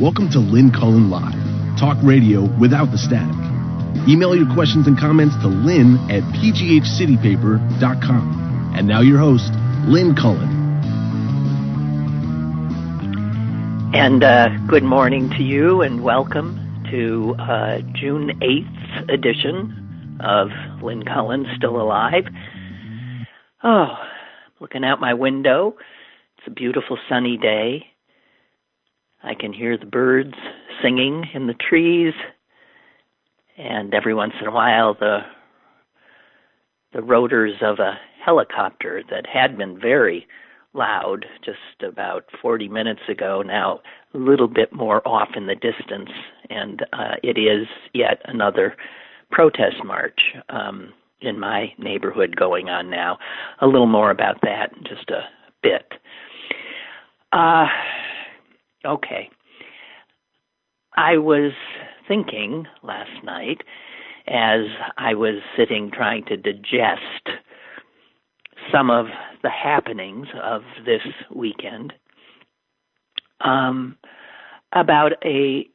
Welcome to Lynn Cullen Live, talk radio without the static. Email your questions and comments to lynn at pghcitypaper.com. And now your host, Lynn Cullen. And uh, good morning to you, and welcome to uh, June 8th edition of Lynn Cullen Still Alive. Oh, looking out my window. It's a beautiful sunny day. I can hear the birds singing in the trees, and every once in a while the the rotors of a helicopter that had been very loud just about 40 minutes ago now a little bit more off in the distance and uh, it is yet another protest march um, in my neighborhood going on now. A little more about that in just a bit. Uh, okay. I was thinking last night as i was sitting trying to digest some of the happenings of this weekend um, about a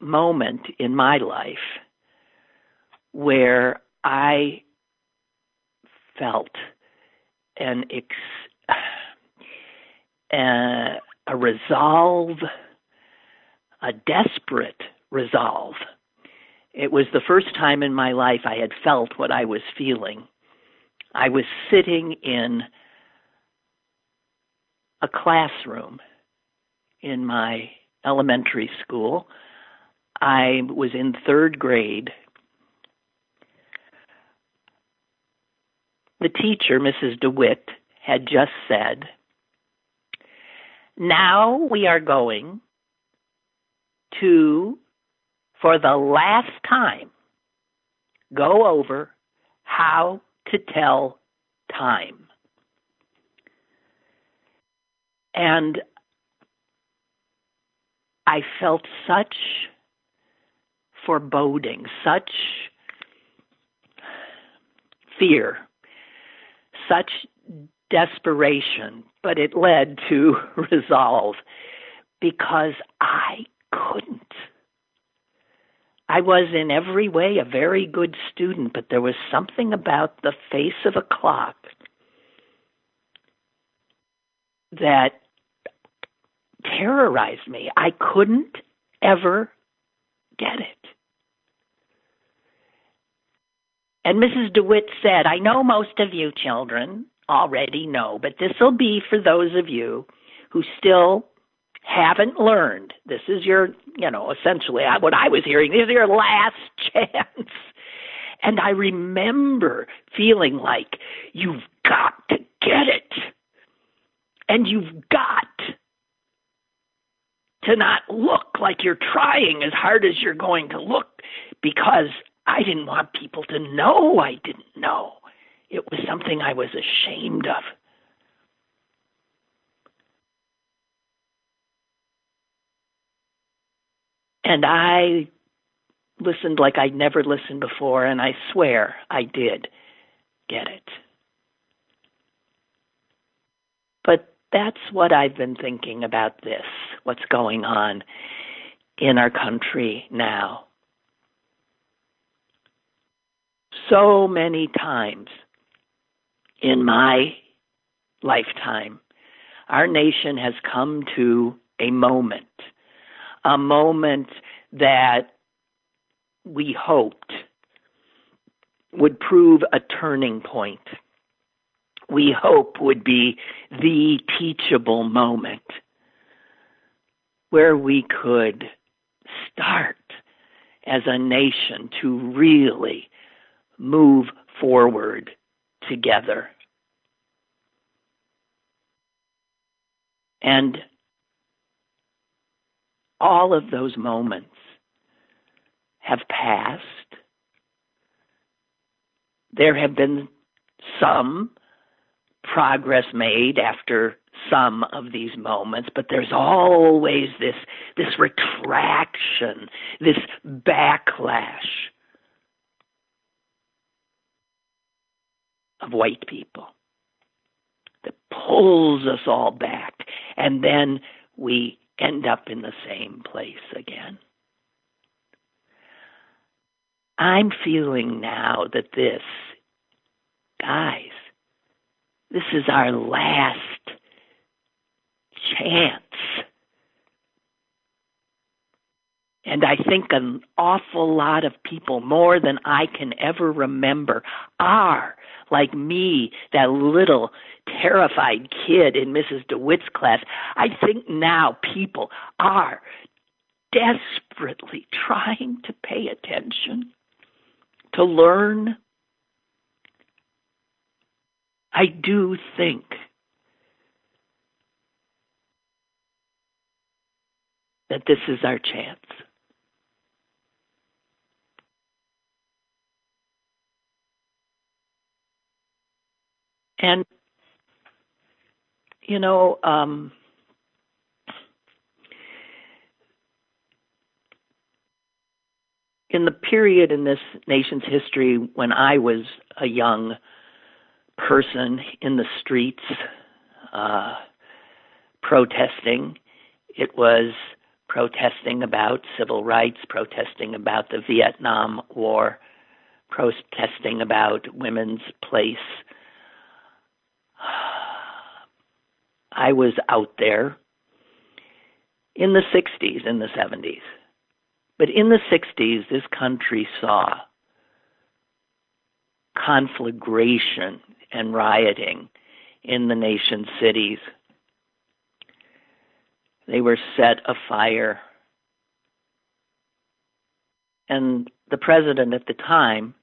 moment in my life where I felt an ex- uh, a resolve, a desperate resolve. It was the first time in my life I had felt what I was feeling I was sitting in a classroom in my elementary school. I was in third grade. The teacher, Mrs. DeWitt, had just said, Now we are going to, for the last time, go over how to tell time. And I felt such foreboding, such fear, such desperation, but it led to resolve because I couldn't. I was in every way a very good student, but there was something about the face of a clock that terrorized me. I couldn't ever get it. And Mrs. DeWitt said, I know most of you children already know, but this will be for those of you who still haven't learned, this is your, you know, essentially uh, what I was hearing, this is your last chance. And I remember feeling like, you've got to get it. And you've got to not look like you're trying as hard as you're going to look because I didn't want people to know I didn't know. It was something I was ashamed of. And I listened like I'd never listened before, and I swear I did get it. But that's what I've been thinking about this, what's going on in our country now. So many times in my lifetime, our nation has come to a moment a moment that we hoped would prove a turning point. We hope would be the teachable moment where we could start as a nation to really move forward together. And all of those moments have passed. There have been some progress made after some of these moments, but there's always this this retraction, this backlash of white people that pulls us all back. And then we end up in the same place again. I'm feeling now that this, guys, this is our last chance. And I think an awful lot of people, more than I can ever remember, are like me, that little terrified kid in Mrs. DeWitt's class. I think now people are desperately trying to pay attention, to learn. I do think that this is our chance. And, you know, um, in the period in this nation's history when I was a young person in the streets uh, protesting, it was protesting about civil rights, protesting about the Vietnam War, protesting about women's place I was out there in the 60s and the 70s. But in the 60s, this country saw conflagration and rioting in the nation's cities. They were set afire. And the president at the time,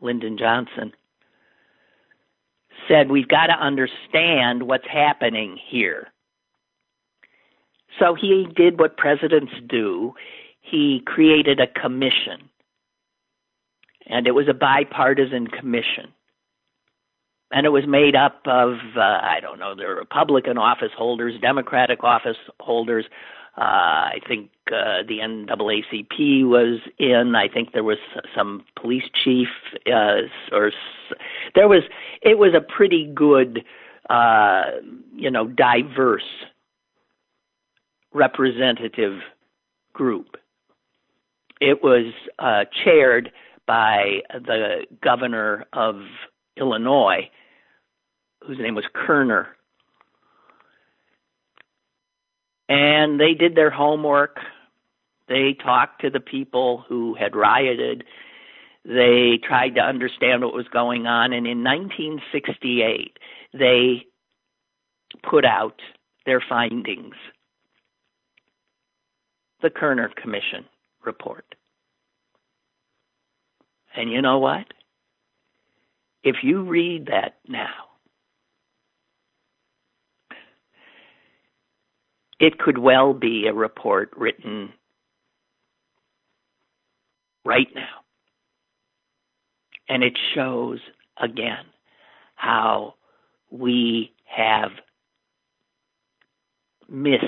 Lyndon Johnson, said we've got to understand what's happening here. So he did what presidents do. He created a commission. And it was a bipartisan commission. And it was made up of, uh, I don't know, the Republican office holders, Democratic office holders, uh, I think uh, the NAACP was in. I think there was some police chief, uh, or there was. It was a pretty good, uh, you know, diverse representative group. It was uh, chaired by the governor of Illinois, whose name was Kerner And they did their homework. They talked to the people who had rioted. They tried to understand what was going on. And in 1968, they put out their findings the Kerner Commission report. And you know what? If you read that now, it could well be a report written right now. And it shows again how we have missed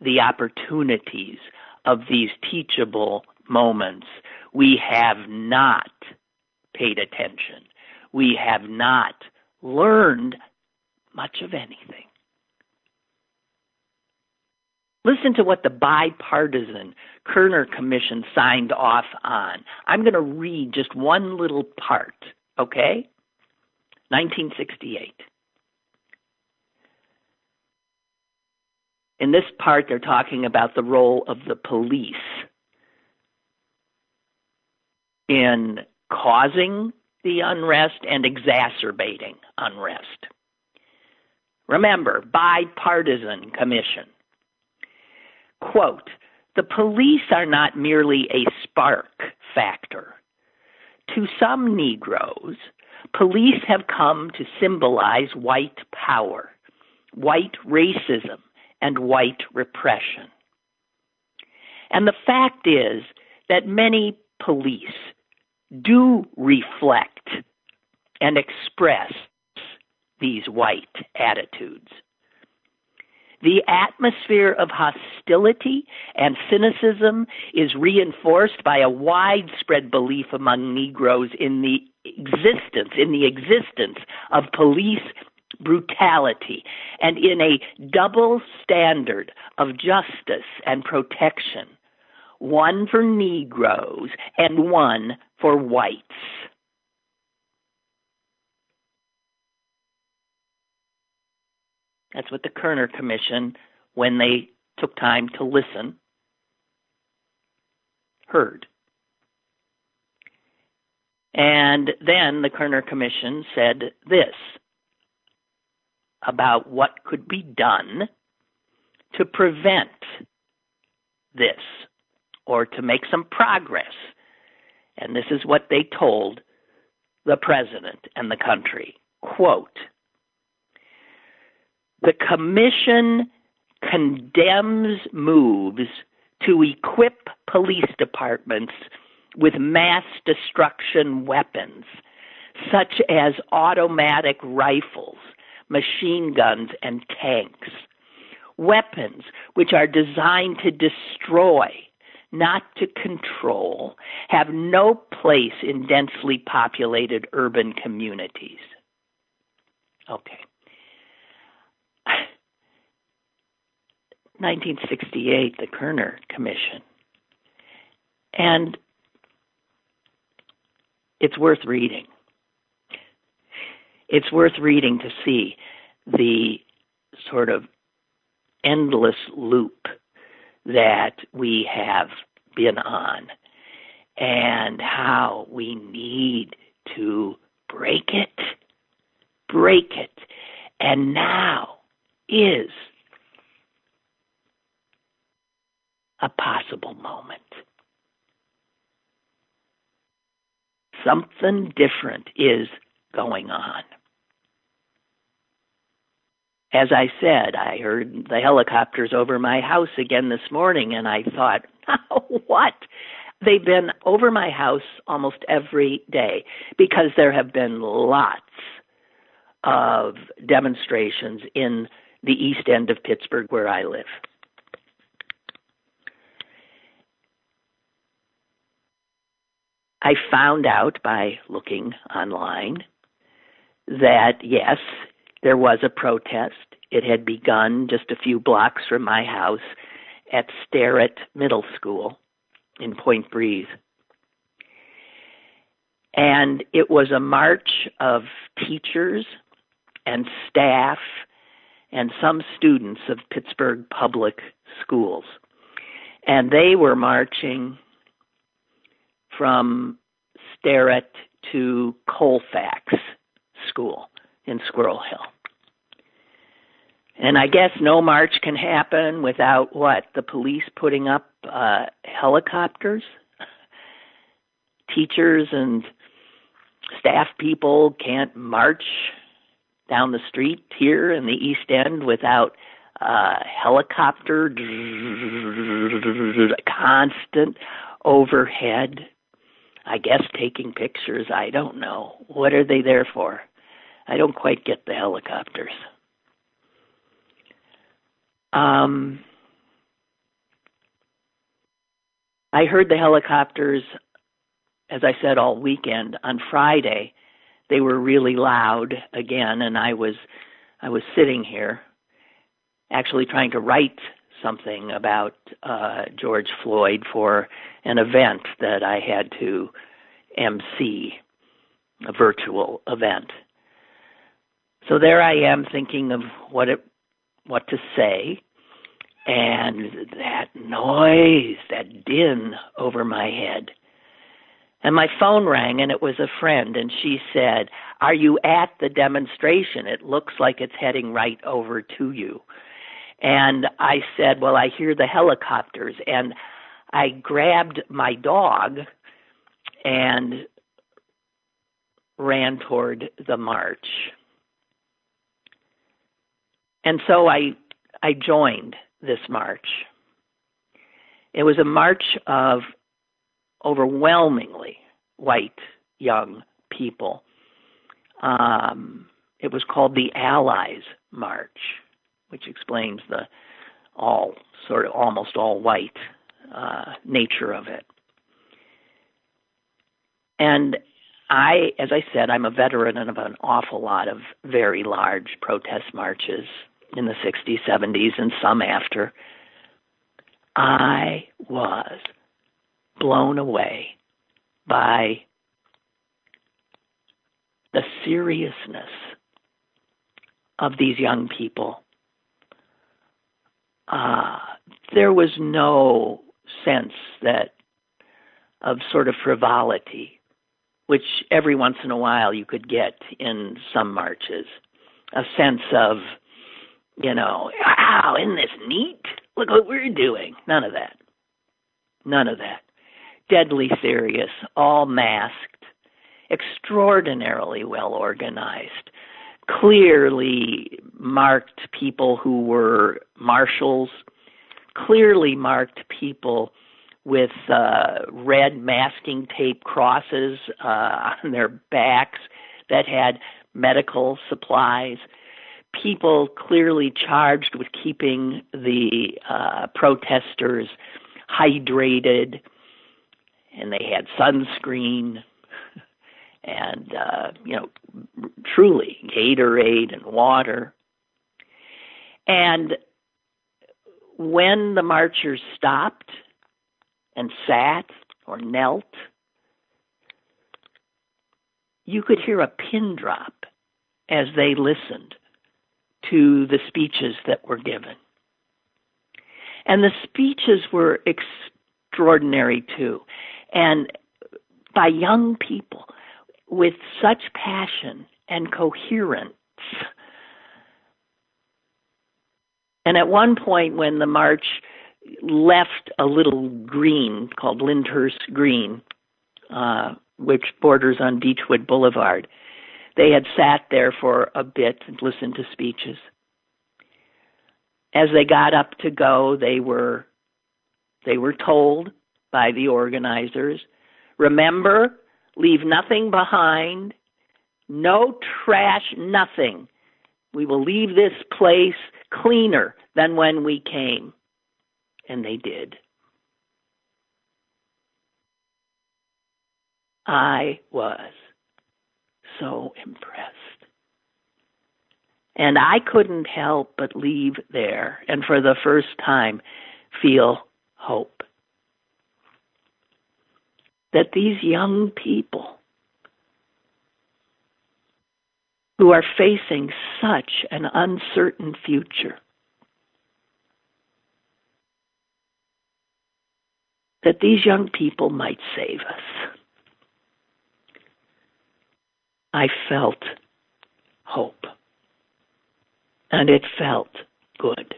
the opportunities of these teachable moments. We have not paid attention. We have not learned much of anything. Listen to what the bipartisan Kerner Commission signed off on. I'm going to read just one little part, okay? 1968. In this part, they're talking about the role of the police in causing the unrest and exacerbating unrest. Remember, bipartisan commission. Quote, the police are not merely a spark factor. To some Negroes, police have come to symbolize white power, white racism, and white repression. And the fact is that many police do reflect and express these white attitudes. The atmosphere of hostility and cynicism is reinforced by a widespread belief among Negroes in the existence, in the existence of police brutality, and in a double standard of justice and protection, one for Negroes and one for whites. That's what the Kerner Commission, when they took time to listen, heard. And then the Kerner Commission said this about what could be done to prevent this or to make some progress. And this is what they told the president and the country. Quote, the commission condemns moves to equip police departments with mass destruction weapons, such as automatic rifles, machine guns, and tanks. Weapons which are designed to destroy, not to control, have no place in densely populated urban communities. Okay. 1968, the Kerner Commission. And it's worth reading. It's worth reading to see the sort of endless loop that we have been on and how we need to break it, break it. And now is a possible moment. Something different is going on. As I said, I heard the helicopters over my house again this morning, and I thought, what? They've been over my house almost every day because there have been lots of demonstrations in the east end of Pittsburgh where I live. I found out by looking online that yes, there was a protest. It had begun just a few blocks from my house at Sterrett Middle School in Point Breeze. And it was a march of teachers and staff and some students of Pittsburgh Public Schools. And they were marching from Sterrett to Colfax School in Squirrel Hill. And I guess no march can happen without what? The police putting up uh, helicopters? Teachers and staff people can't march down the street here in the East End without uh, helicopter constant overhead I guess taking pictures. I don't know. What are they there for? I don't quite get the helicopters. Um, I heard the helicopters, as I said, all weekend. On Friday, they were really loud again, and I was, I was sitting here, actually trying to write something about uh, George Floyd for an event that I had to MC, a virtual event. So there I am thinking of what it, what to say, and that noise, that din over my head. And my phone rang, and it was a friend, and she said, Are you at the demonstration? It looks like it's heading right over to you. And I said, Well, I hear the helicopters. And I grabbed my dog and ran toward the march. And so I I joined this march. It was a march of overwhelmingly white young people. Um, it was called the Allies March which explains the all sort of almost all white uh, nature of it. And I, as I said, I'm a veteran of an awful lot of very large protest marches in the 60s, 70s, and some after. I was blown away by the seriousness of these young people. Uh, there was no sense that of sort of frivolity, which every once in a while you could get in some marches. A sense of, you know, wow, isn't this neat? Look what we're doing. None of that. None of that. Deadly serious, all masked, extraordinarily well organized, clearly marked people who were marshals, clearly marked people with uh, red masking tape crosses uh, on their backs that had medical supplies. People clearly charged with keeping the uh, protesters hydrated, and they had sunscreen and uh, you know truly Gatorade and water. And when the marchers stopped and sat or knelt, you could hear a pin drop as they listened to the speeches that were given. And the speeches were extraordinary too, and by young people with such passion and coherence. And at one point, when the march left a little green called Lyndhurst Green, uh, which borders on Beechwood Boulevard. They had sat there for a bit and listened to speeches. As they got up to go, they were they were told by the organizers, remember, leave nothing behind, no trash, nothing. We will leave this place cleaner than when we came. And they did. I was so impressed. And I couldn't help but leave there and for the first time feel hope. That these young people who are facing such an uncertain future that these young people might save us. I felt hope. And it felt good.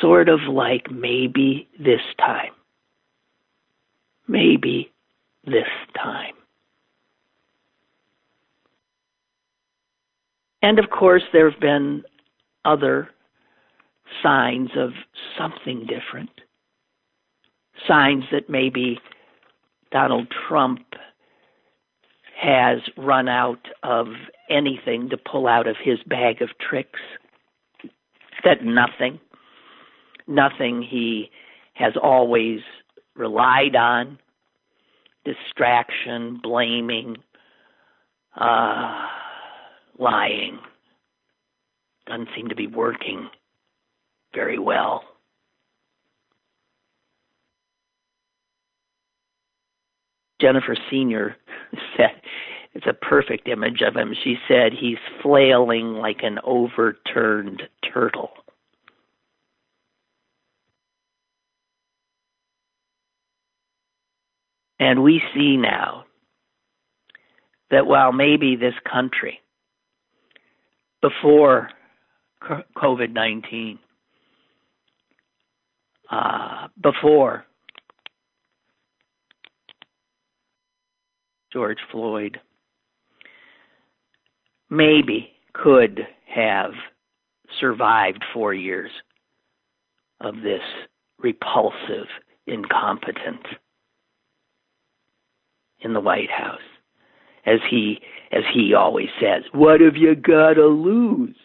Sort of like maybe this time. Maybe this time. And of course, there have been other signs of something different signs that maybe Donald Trump has run out of anything to pull out of his bag of tricks. That nothing, nothing he has always relied on, distraction, blaming, uh, lying, doesn't seem to be working very well. Jennifer Senior said it's a perfect image of him. She said he's flailing like an overturned turtle. And we see now that while maybe this country, before COVID 19, uh, before George Floyd maybe could have survived four years of this repulsive incompetence in the White House. As he as he always says, what have you got to lose?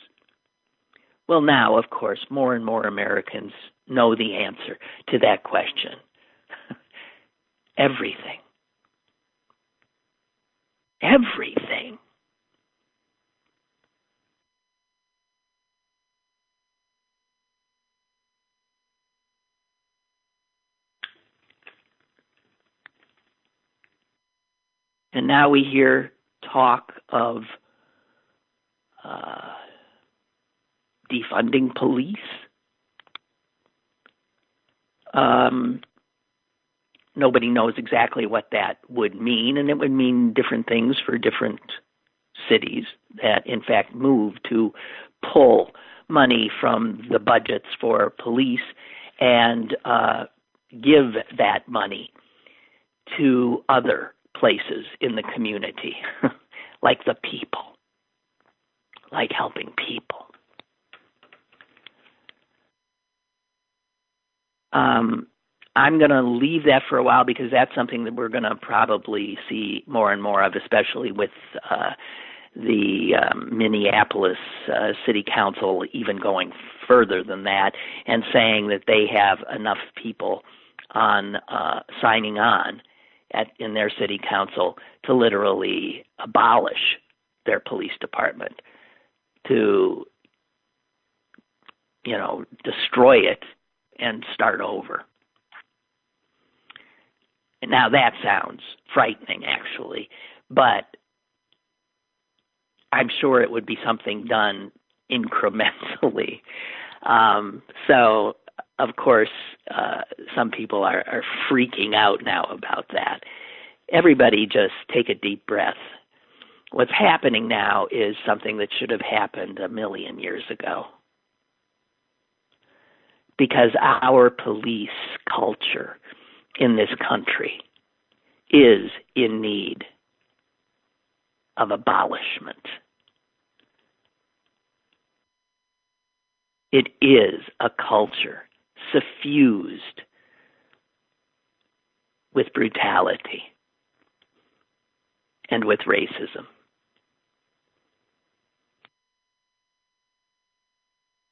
Well, now, of course, more and more Americans know the answer to that question. Everything. everything. And now we hear talk of uh, defunding police. Um, nobody knows exactly what that would mean, and it would mean different things for different cities that, in fact, move to pull money from the budgets for police and uh, give that money to other places in the community, like the people, like helping people. Um, I'm going to leave that for a while because that's something that we're going to probably see more and more of, especially with uh, the um, Minneapolis uh, City Council even going further than that and saying that they have enough people on uh, signing on at in their city council to literally abolish their police department to you know destroy it and start over. Now that sounds frightening actually but i'm sure it would be something done incrementally. Um, so of course, uh, some people are, are freaking out now about that. Everybody just take a deep breath. What's happening now is something that should have happened a million years ago. Because our police culture in this country is in need of abolishment. It is a culture suffused with brutality and with racism.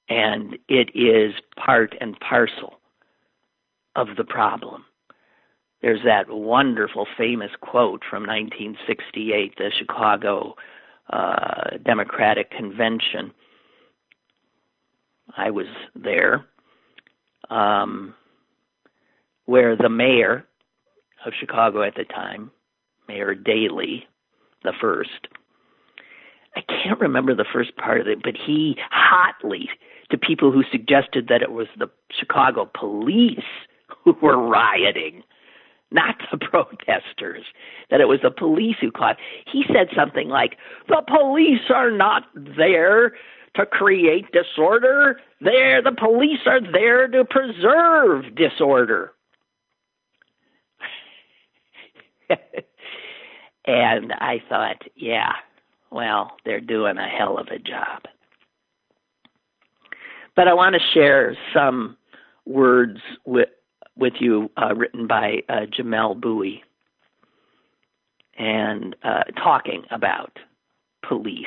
And it is part and parcel of the problem. There's that wonderful, famous quote from 1968, the Chicago uh, Democratic Convention. I was there um, where the mayor of Chicago at the time, Mayor Daley, the first, I can't remember the first part of it, but he hotly to people who suggested that it was the Chicago police who were rioting, not the protesters, that it was the police who caused. He said something like, "The police are not there to create disorder. There, the police are there to preserve disorder. and I thought, yeah, well, they're doing a hell of a job. But I want to share some words with with you uh, written by uh, Jamelle Bouie and uh, talking about police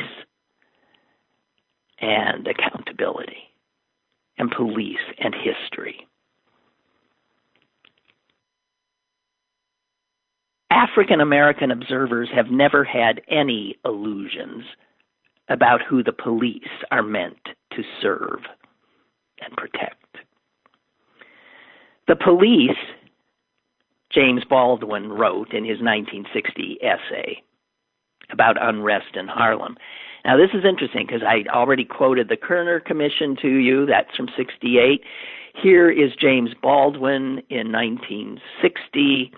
and accountability, and police and history. African American observers have never had any illusions about who the police are meant to serve and protect. The police, James Baldwin wrote in his 1960 essay about unrest in Harlem, now, this is interesting because I already quoted the Kerner Commission to you. That's from 68. Here is James Baldwin in 1960.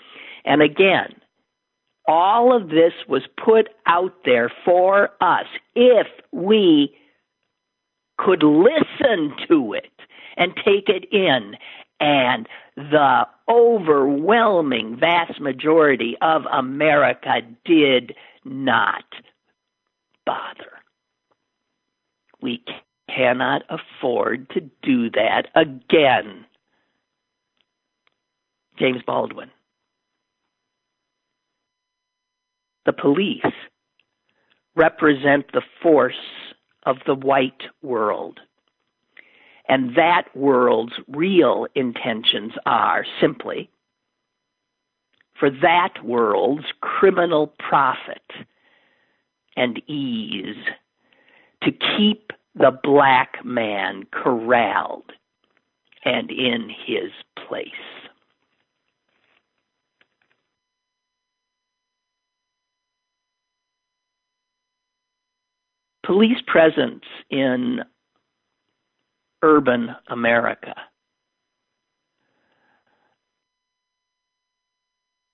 And again, all of this was put out there for us if we could listen to it and take it in. And the overwhelming vast majority of America did not bother. We cannot afford to do that again. James Baldwin. The police represent the force of the white world. And that world's real intentions are simply for that world's criminal profit and ease to keep the black man corralled and in his place. Police presence in urban America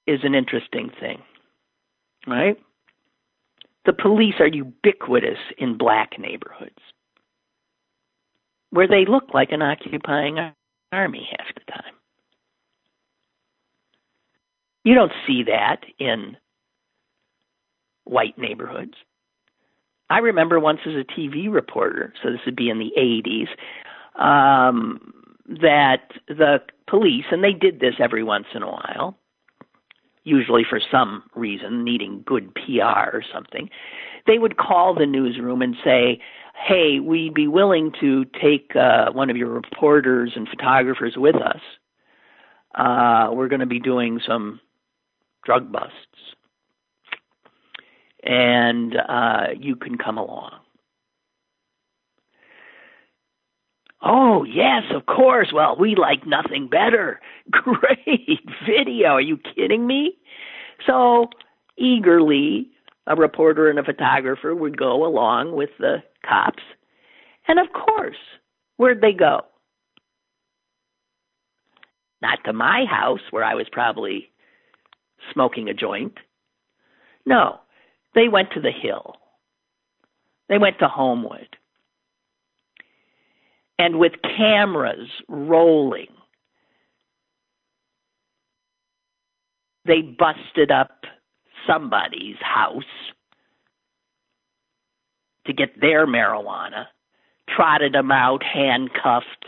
is an interesting thing, right? The police are ubiquitous in black neighborhoods where they look like an occupying army half the time. You don't see that in white neighborhoods. I remember once as a TV reporter, so this would be in the 80s, um, that the police, and they did this every once in a while, usually for some reason, needing good PR or something, they would call the newsroom and say, hey, we'd be willing to take uh, one of your reporters and photographers with us. Uh, we're going to be doing some drug busts. And uh, you can come along. Oh, yes, of course. Well, we like nothing better. Great video. Are you kidding me? So eagerly, a reporter and a photographer would go along with the cops. And of course, where'd they go? Not to my house where I was probably smoking a joint. No, they went to the hill. They went to Homewood. And with cameras rolling, they busted up somebody's house to get their marijuana, trotted them out handcuffed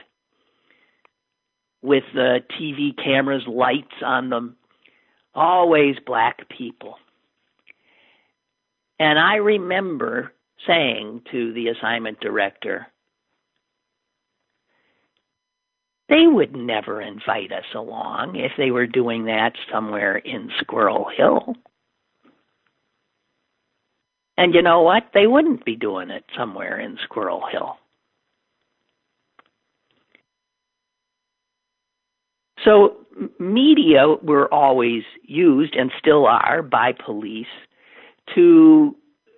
with the TV cameras, lights on them, always black people. And I remember saying to the assignment director, they would never invite us along if they were doing that somewhere in Squirrel Hill. And you know what? They wouldn't be doing it somewhere in Squirrel Hill. So, media were always used and still are by police to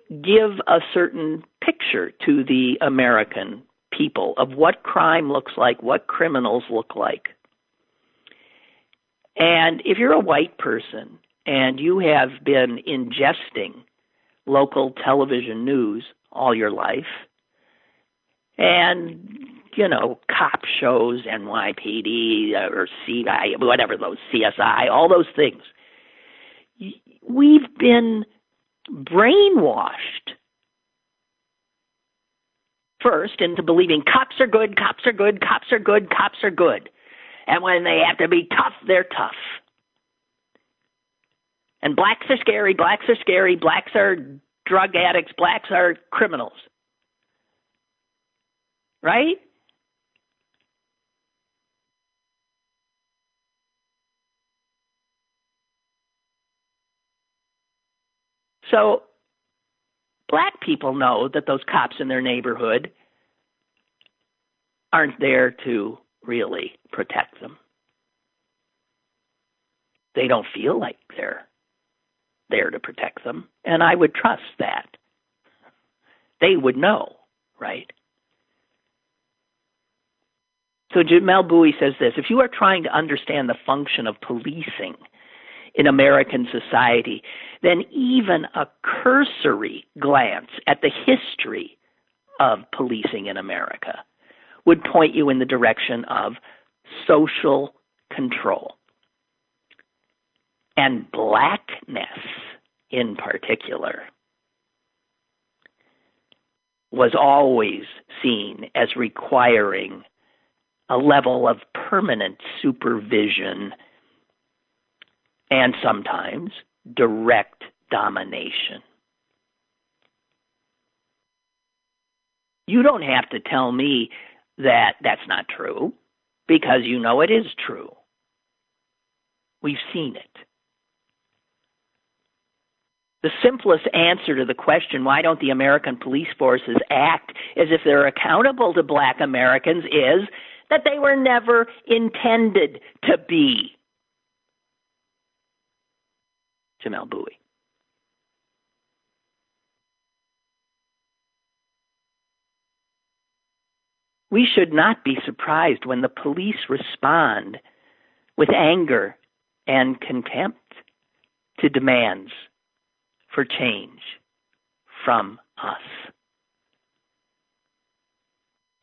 give a certain picture to the American people of what crime looks like, what criminals look like. And if you're a white person and you have been ingesting local television news all your life, and you know, cop shows, NYPD or CI, whatever those CSI, all those things. We've been brainwashed first into believing cops are good, cops are good, cops are good, cops are good. And when they have to be tough, they're tough. And blacks are scary, blacks are scary, blacks are drug addicts, blacks are criminals. Right? So black people know that those cops in their neighborhood aren't there to really protect them. They don't feel like they're there to protect them, and I would trust that. They would know, right? So Jamelle Bouie says this if you are trying to understand the function of policing in American society, then even a cursory glance at the history of policing in America would point you in the direction of social control. And blackness, in particular, was always seen as requiring a level of permanent supervision and sometimes direct domination. You don't have to tell me that that's not true because you know it is true. We've seen it. The simplest answer to the question, why don't the American police forces act as if they're accountable to black Americans, is that they were never intended to be. Jamelle Bouie. We should not be surprised when the police respond with anger and contempt to demands for change from us.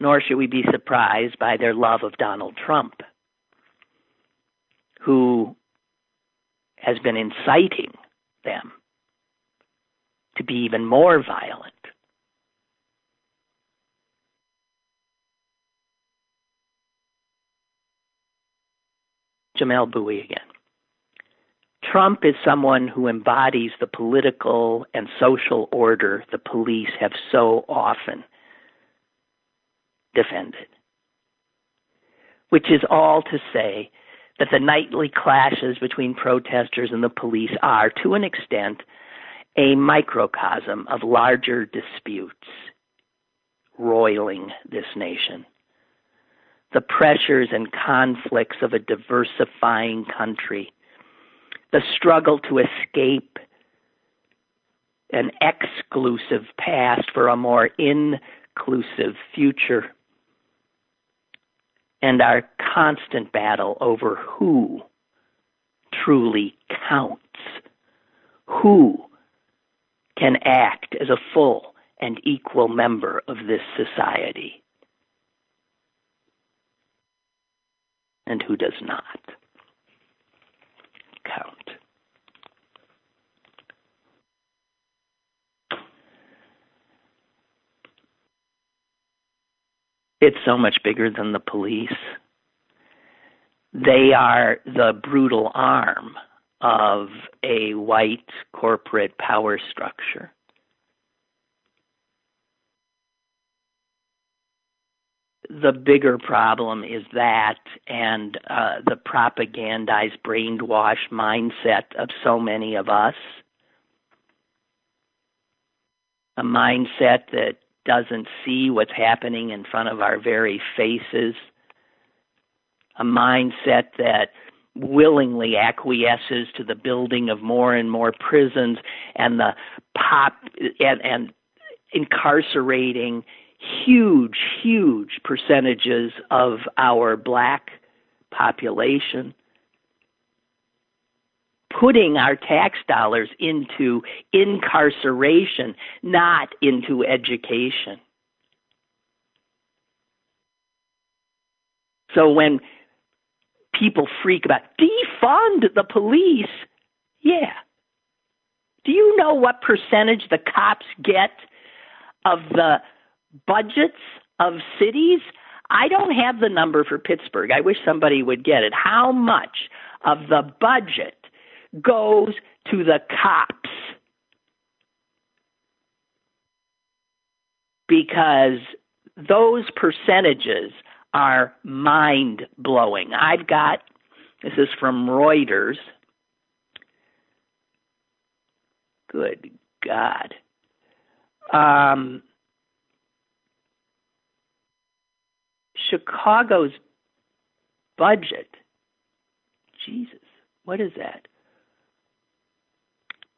Nor should we be surprised by their love of Donald Trump, who has been inciting them to be even more violent. Jamelle Bouie again. Trump is someone who embodies the political and social order the police have so often defended. Which is all to say that the nightly clashes between protesters and the police are, to an extent, a microcosm of larger disputes roiling this nation. The pressures and conflicts of a diversifying country, the struggle to escape an exclusive past for a more inclusive future and our constant battle over who truly counts, who can act as a full and equal member of this society, and who does not count. It's so much bigger than the police. They are the brutal arm of a white corporate power structure. The bigger problem is that and uh, the propagandized, brainwashed mindset of so many of us. A mindset that doesn't see what's happening in front of our very faces, a mindset that willingly acquiesces to the building of more and more prisons and the pop and, and incarcerating huge, huge percentages of our black population putting our tax dollars into incarceration, not into education. So when people freak about defund the police, yeah. Do you know what percentage the cops get of the budgets of cities? I don't have the number for Pittsburgh. I wish somebody would get it. How much of the budget goes to the cops because those percentages are mind blowing. I've got this is from Reuters. Good God. Um, Chicago's budget. Jesus, what is that?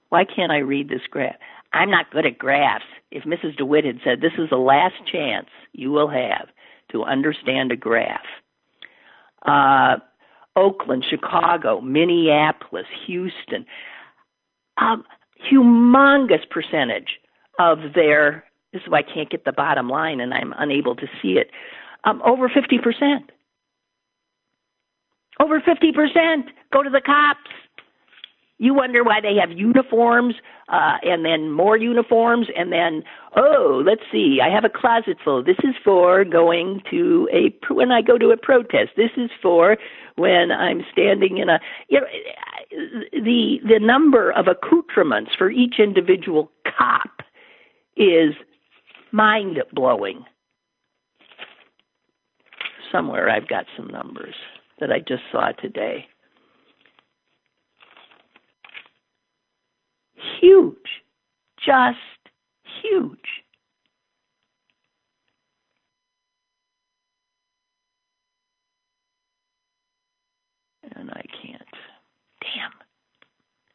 Why can't I read this graph? I'm not good at graphs. If Mrs. DeWitt had said, This is the last chance you will have to understand a graph. Uh, Oakland, Chicago, Minneapolis, Houston, um, humongous percentage of their, this is why I can't get the bottom line and I'm unable to see it, um, over 50%. Over 50% go to the cops. You wonder why they have uniforms uh, and then more uniforms and then oh let's see I have a closet full. This is for going to a when I go to a protest. This is for when I'm standing in a you know the the number of accoutrements for each individual cop is mind blowing. Somewhere I've got some numbers that I just saw today. huge. just huge. And I can't. Damn.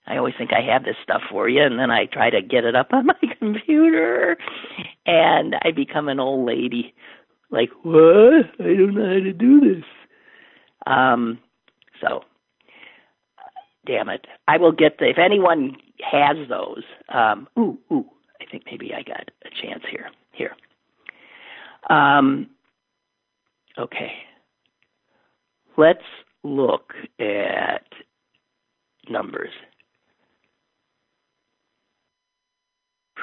I always think I have this stuff for you, and then I try to get it up on my computer, and I become an old lady. Like, what? I don't know how to do this. Um, so, damn it. I will get the, if anyone has those, um, ooh, ooh, I think maybe I got a chance here. Here. Um, okay. Let's look at numbers.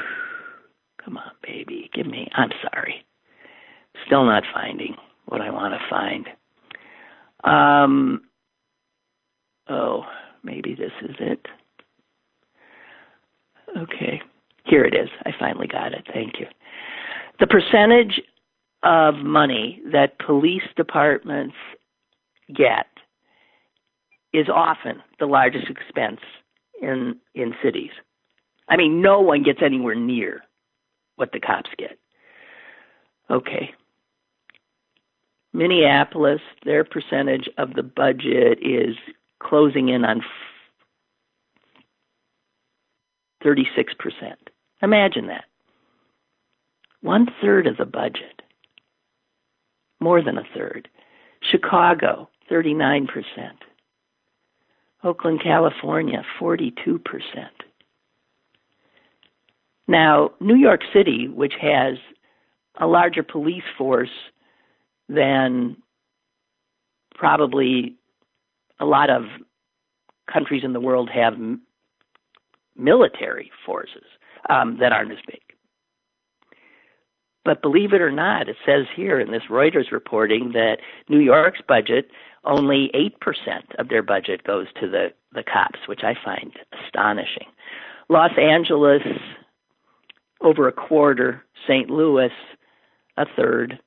Come on, baby. Give me. I'm sorry. Still not finding what I want to find. Um. Oh, maybe this is it. Okay. Here it is. I finally got it. Thank you. The percentage of money that police departments get is often the largest expense in in cities. I mean, no one gets anywhere near what the cops get. Okay. Minneapolis, their percentage of the budget is closing in on 36%. Imagine that. One third of the budget. More than a third. Chicago, 39%. Oakland, California, 42%. Now, New York City, which has a larger police force than probably a lot of countries in the world have military forces um, that aren't as big. But believe it or not, it says here in this Reuters reporting that New York's budget, only 8% of their budget goes to the, the cops, which I find astonishing. Los Angeles, over a quarter, St. Louis, a third,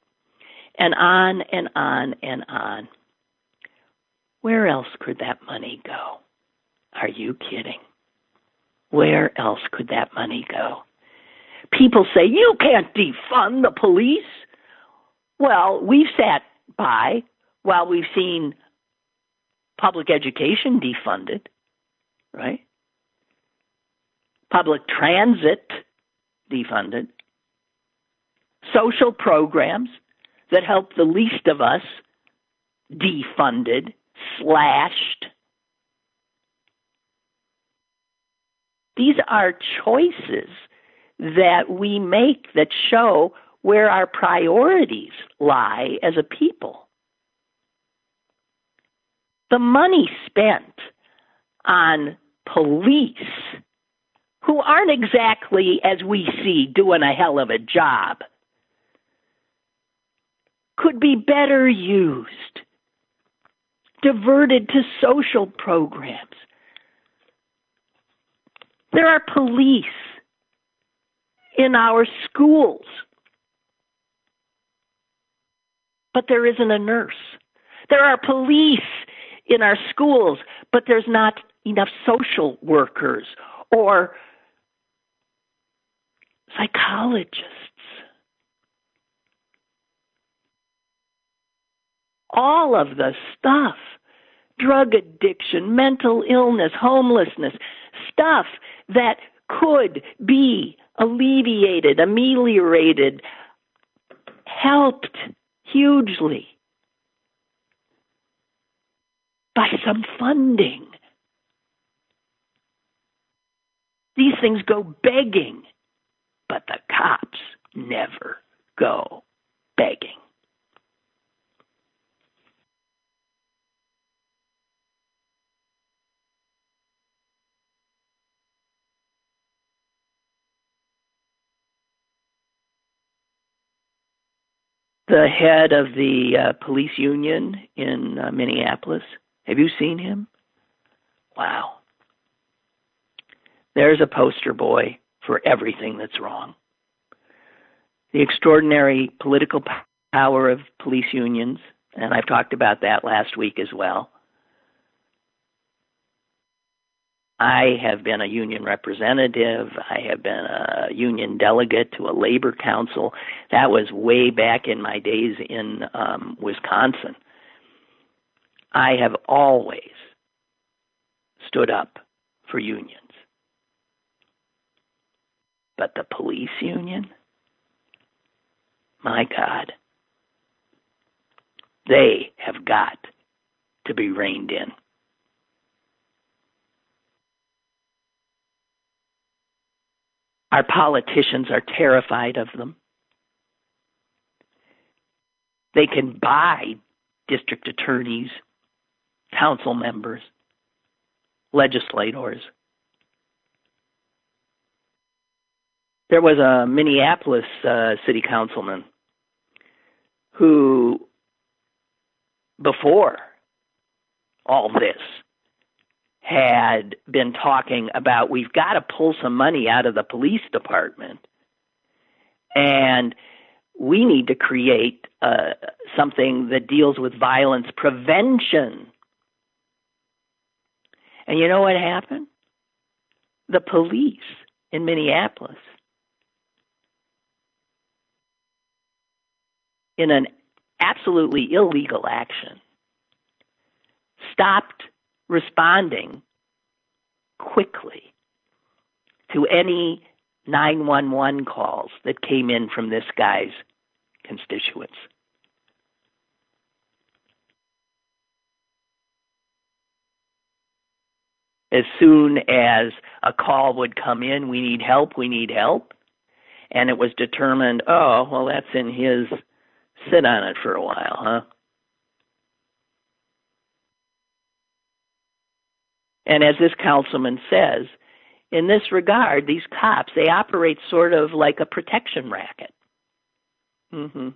and on and on and on. Where else could that money go? Are you kidding? Where else could that money go? People say, you can't defund the police. Well, we've sat by while we've seen public education defunded, right? Public transit defunded, social programs that help the least of us defunded, slashed. These are choices that we make that show where our priorities lie as a people. The money spent on police who aren't exactly, as we see, doing a hell of a job, could be better used, diverted to social programs. There are police in our schools, but there isn't a nurse. There are police in our schools, but there's not enough social workers or psychologists. All of the stuff drug addiction, mental illness, homelessness, stuff that could be alleviated, ameliorated, helped hugely by some funding. These things go begging but the cops never go begging. The head of the uh, police union in uh, Minneapolis. Have you seen him? Wow. There's a poster boy for everything that's wrong. The extraordinary political power of police unions, and I've talked about that last week as well. I have been a union representative. I have been a union delegate to a labor council. That was way back in my days in um, Wisconsin. I have always stood up for unions. But the police union? My God. They have got to be reined in. Our politicians are terrified of them. They can buy district attorneys, council members, legislators. There was a Minneapolis uh, city councilman who, before all this, had been talking about we've got to pull some money out of the police department and we need to create uh, something that deals with violence prevention. And you know what happened? The police in Minneapolis, in an absolutely illegal action, stopped responding quickly to any 911 calls that came in from this guy's constituents. As soon as a call would come in, we need help, we need help, and it was determined, oh, well, that's in his sit on it for a while, huh? And as this councilman says, in this regard, these cops, they operate sort of like a protection racket. Mm-hmm.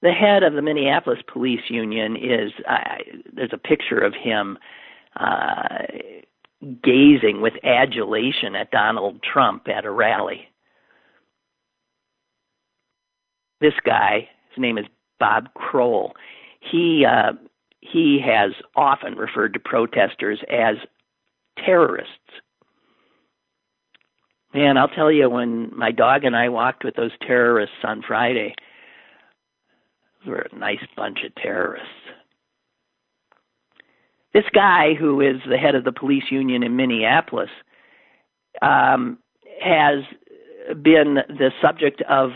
The head of the Minneapolis Police Union is, uh, there's a picture of him uh, gazing with adulation at Donald Trump at a rally. This guy, his name is Bob Kroll, he uh, he has often referred to protesters as terrorists. Man, I'll tell you, when my dog and I walked with those terrorists on Friday, we were a nice bunch of terrorists. This guy, who is the head of the police union in Minneapolis, um, has been the subject of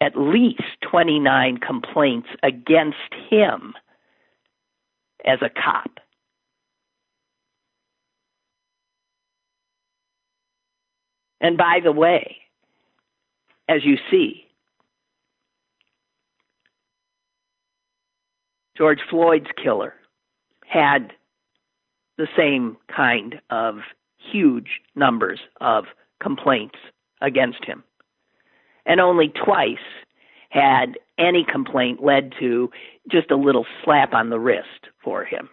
at least 29 complaints against him as a cop. And by the way, as you see, George Floyd's killer had the same kind of huge numbers of complaints against him and only twice had any complaint led to just a little slap on the wrist for him.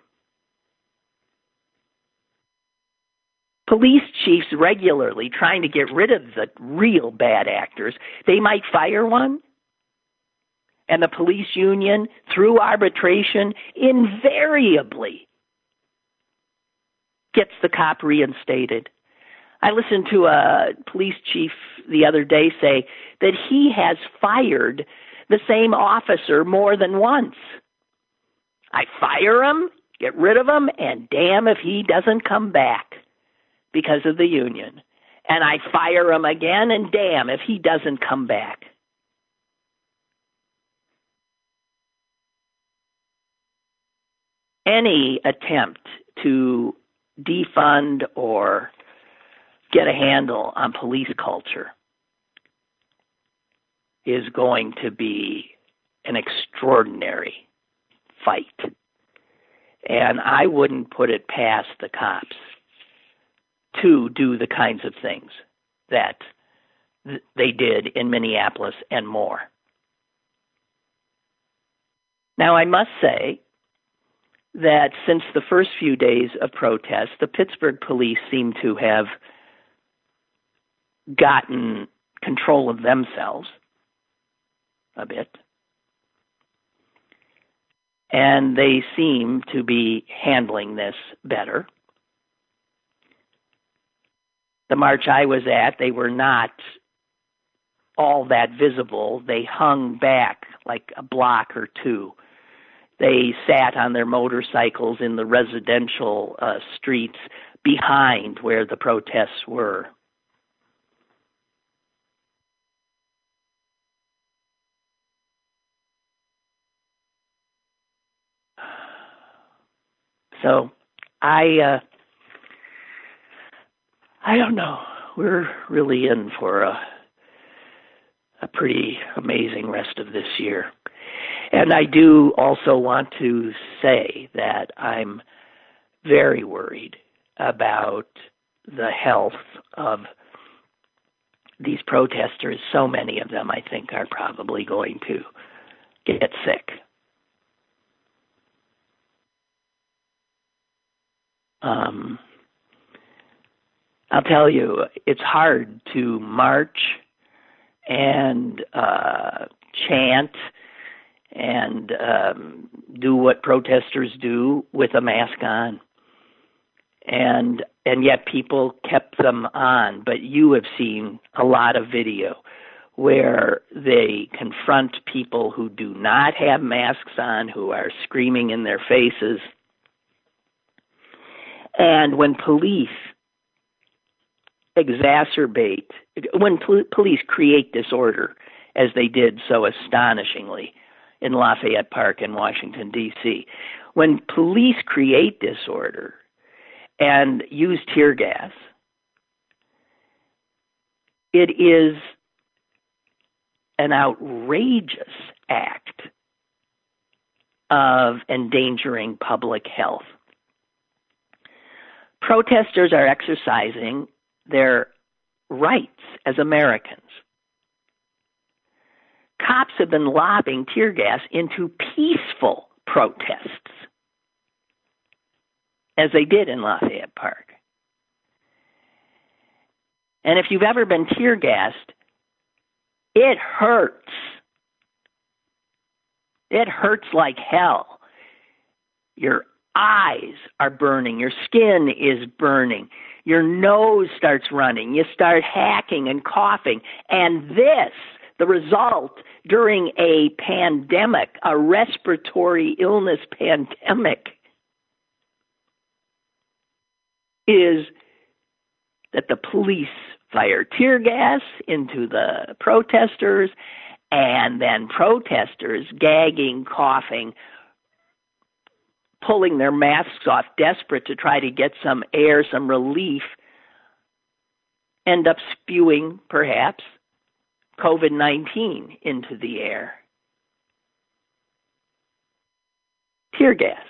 Police chiefs regularly trying to get rid of the real bad actors, they might fire one. And the police union, through arbitration, invariably gets the cop reinstated. I listened to a police chief the other day say that he has fired the same officer more than once. I fire him, get rid of him, and damn if he doesn't come back because of the union. And I fire him again, and damn if he doesn't come back. Any attempt to defund or get a handle on police culture is going to be an extraordinary fight. And I wouldn't put it past the cops to do the kinds of things that th- they did in Minneapolis and more. Now, I must say that since the first few days of protest, the Pittsburgh police seem to have gotten control of themselves a bit. and they seem to be handling this better. The march I was at, they were not all that visible. They hung back like a block or two. They sat on their motorcycles in the residential uh, streets behind where the protests were. So I uh I don't know. We're really in for a a pretty amazing rest of this year. And I do also want to say that I'm very worried about the health of these protesters. So many of them, I think, are probably going to get sick. Um, I'll tell you, it's hard to march and uh, chant and um, do what protesters do with a mask on. And and yet people kept them on. But you have seen a lot of video where they confront people who do not have masks on, who are screaming in their faces. And when police exacerbate, when pol- police create disorder, as they did so astonishingly in Lafayette Park in Washington, D.C., when police create disorder and use tear gas, it is an outrageous act of endangering public health. Protesters are exercising their rights as Americans. Cops have been lobbing tear gas into peaceful protests, as they did in Lafayette Park. And if you've ever been tear gassed, it hurts. It hurts like hell. Your eyes are burning, your skin is burning, your nose starts running, you start hacking and coughing. And this, the result during a pandemic, a respiratory illness pandemic, is that the police fire tear gas into the protesters and then protesters gagging, coughing, pulling their masks off, desperate to try to get some air, some relief, end up spewing, perhaps, COVID 19 into the air. Tear gas,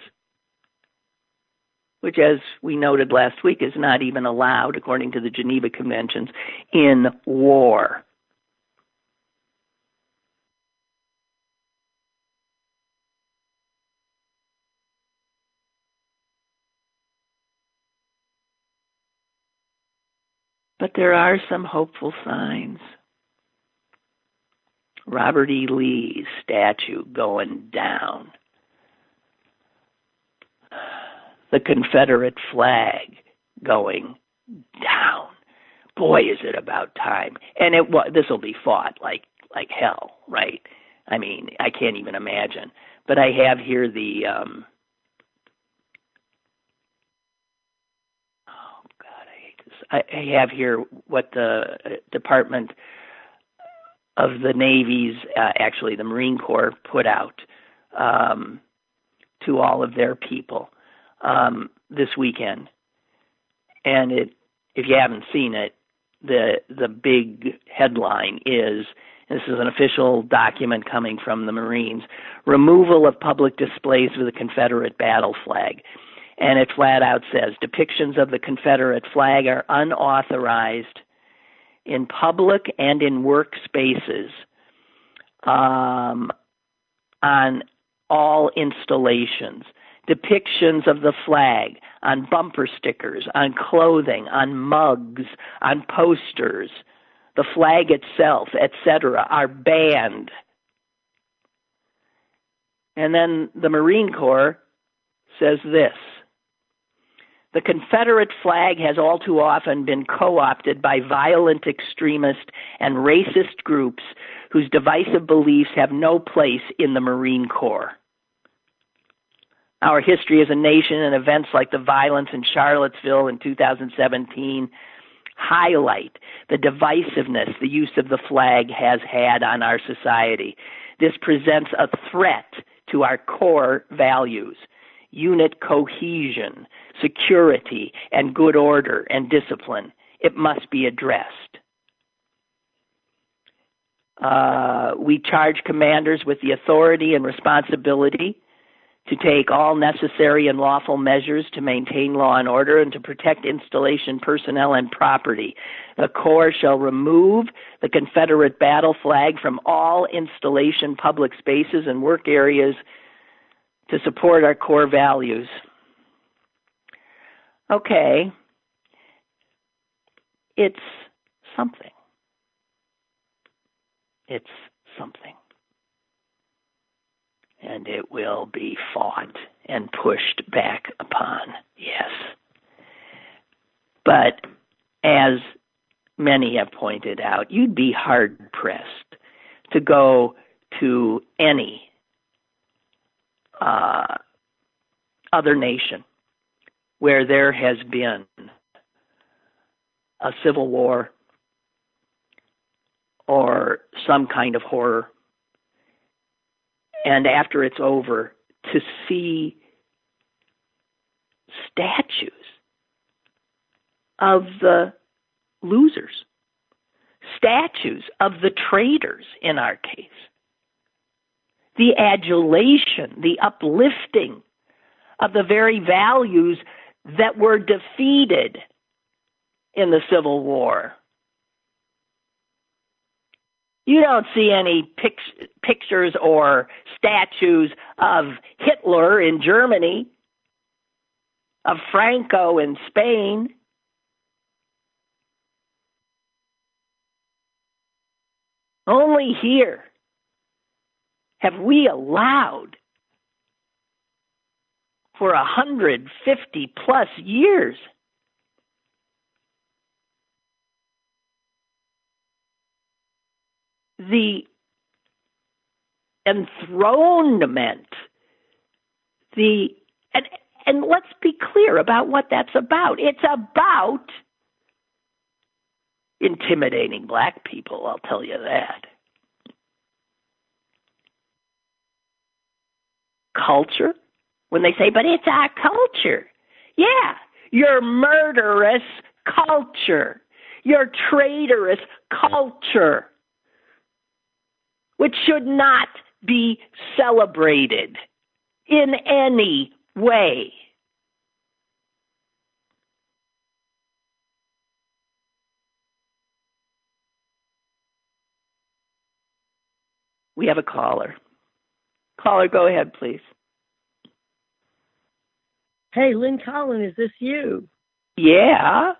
which, as we noted last week, is not even allowed, according to the Geneva Conventions, in war. But there are some hopeful signs. Robert E. Lee's statue going down. The Confederate flag going down. Boy, is it about time! And it this will be fought like like hell, right? I mean, I can't even imagine. But I have here the um, I have here what the uh, Department of the Navy's, uh, actually the Marine Corps, put out um, to all of their people um, this weekend. And it, if you haven't seen it, the the big headline is this is an official document coming from the Marines removal of public displays of the Confederate battle flag and it flat out says depictions of the Confederate flag are unauthorized in public and in workspaces um, on all installations. Depictions of the flag on bumper stickers, on clothing, on mugs, on posters, the flag itself, etc., are banned. And then the Marine Corps says this The Confederate flag has all too often been co opted by violent extremist and racist groups whose divisive beliefs have no place in the Marine Corps. Our history as a nation and events like the violence in Charlottesville in 2017 highlight the divisiveness the use of the flag has had on our society. This presents a threat to our core values unit cohesion, security, and good order and discipline. It must be addressed. Uh, we charge commanders with the authority and responsibility to take all necessary and lawful measures to maintain law and order and to protect installation personnel and property. The Corps shall remove the Confederate battle flag from all installation public spaces and work areas to support our core values. Okay, it's something. It's something and it will be fought and pushed back upon. Yes. But as many have pointed out, you'd be hard pressed to go to any uh, other nation where there has been a civil war or some kind of horror. And after it's over, to see statues of the losers, statues of the traitors in our case, the adulation, the uplifting of the very values that were defeated in the Civil War you don't see any pic- pictures or statues of Hitler in Germany, of Franco in Spain. Only here have we allowed for a 150 plus years the enthronement, the and and let's be clear about what that's about. It's about intimidating black people, I'll tell you that. Culture, when they say, but it's our culture. Yeah, your murderous culture, your traitorous culture which should not be celebrated in any way. We have a caller. Caller, go ahead, please. Hey, Lynn Cullen, is this you? Yeah.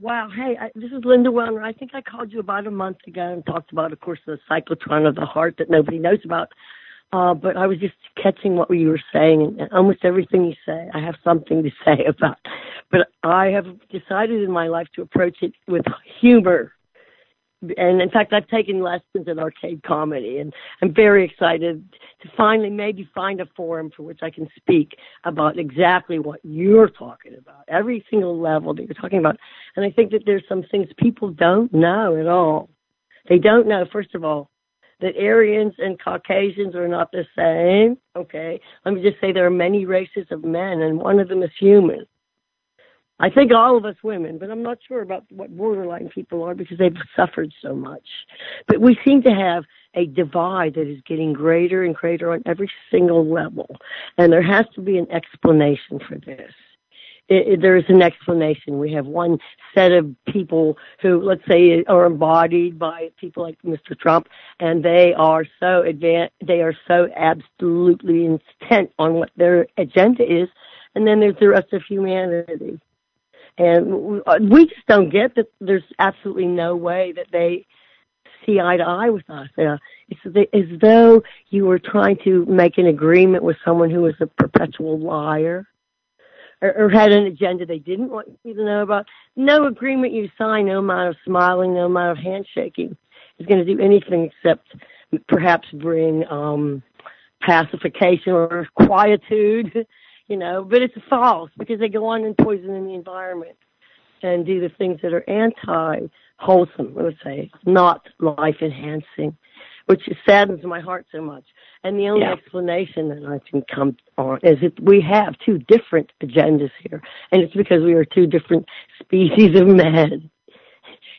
Wow. Hey, I, this is Linda Wellner. I think I called you about a month ago and talked about, of course, the cyclotron of the heart that nobody knows about. Uh, but I was just catching what you were saying, and almost everything you say, I have something to say about. But I have decided in my life to approach it with humor and in fact, I've taken lessons in arcade comedy, and I'm very excited to finally maybe find a forum for which I can speak about exactly what you're talking about, every single level that you're talking about. And I think that there's some things people don't know at all. They don't know, first of all, that Aryans and Caucasians are not the same. Okay, let me just say there are many races of men, and one of them is human. I think all of us women, but I'm not sure about what borderline people are because they've suffered so much. But we seem to have a divide that is getting greater and greater on every single level. And there has to be an explanation for this. It, it, there is an explanation. We have one set of people who, let's say, are embodied by people like Mr. Trump, and they are so advanced, they are so absolutely intent on what their agenda is. And then there's the rest of humanity and we just don't get that there's absolutely no way that they see eye to eye with us. Uh, it's as though you were trying to make an agreement with someone who was a perpetual liar or, or had an agenda they didn't want you to know about. No agreement you sign, no amount of smiling, no amount of handshaking is going to do anything except perhaps bring um pacification or quietude, you know, but it's false because they go on and poison the environment and do the things that are anti wholesome, let's say, not life enhancing, which saddens my heart so much. And the only yeah. explanation that I can come on is that we have two different agendas here, and it's because we are two different species of men.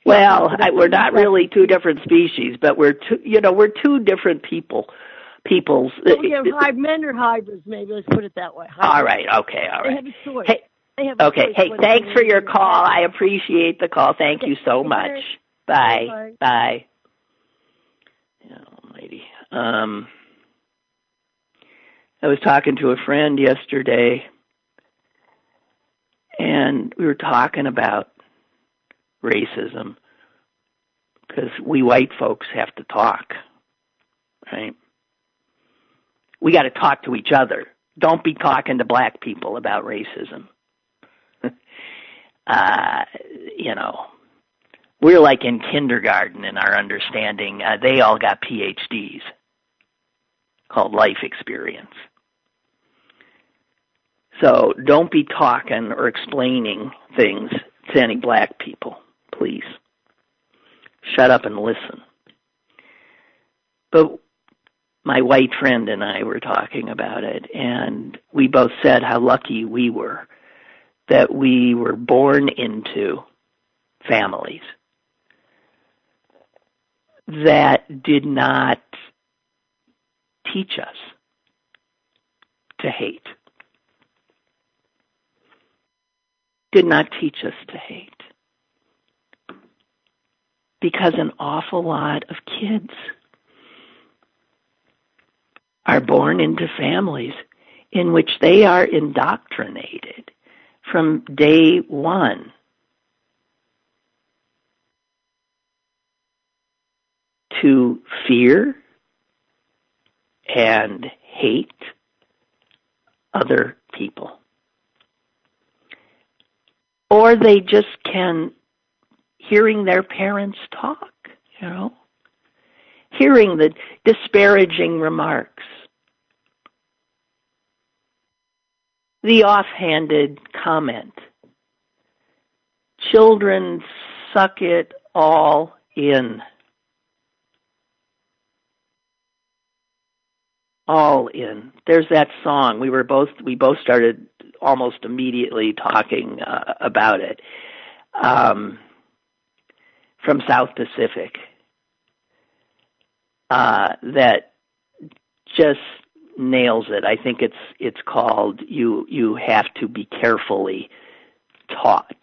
Well, I, we're not really two different species, but we're two. You know, we're two different people. Peoples. We have hybrid men or hybrids. Maybe let's put it that way. Hybrids. All right. Okay. All right. They have a choice. Hey, okay. Hey, thanks for your call. I appreciate the call. Thank you so much. Bye. Bye. Bye. Oh, lady. Um, I was talking to a friend yesterday, and we were talking about racism because we white folks have to talk, right? We got to talk to each other. Don't be talking to black people about racism uh, you know, we're like in kindergarten in our understanding. Uh, they all got PhDs called life experience. So don't be talking or explaining things to any black people, please. Shut up and listen. But my white friend and I were talking about it, and we both said how lucky we were that we were born into families that did not teach us to hate. Did not teach us to hate. Because an awful lot of kids are born into families in which they are indoctrinated from day one. To fear and hate other people. Or they just can, hearing their parents talk, you know, hearing the disparaging remarks, the offhanded comment. Children suck it all in. All in. There's that song. We were both we both started almost immediately talking uh, about it. Um, from South Pacific. Uh, that just nails it. I think it's it's called you you have to be carefully taught.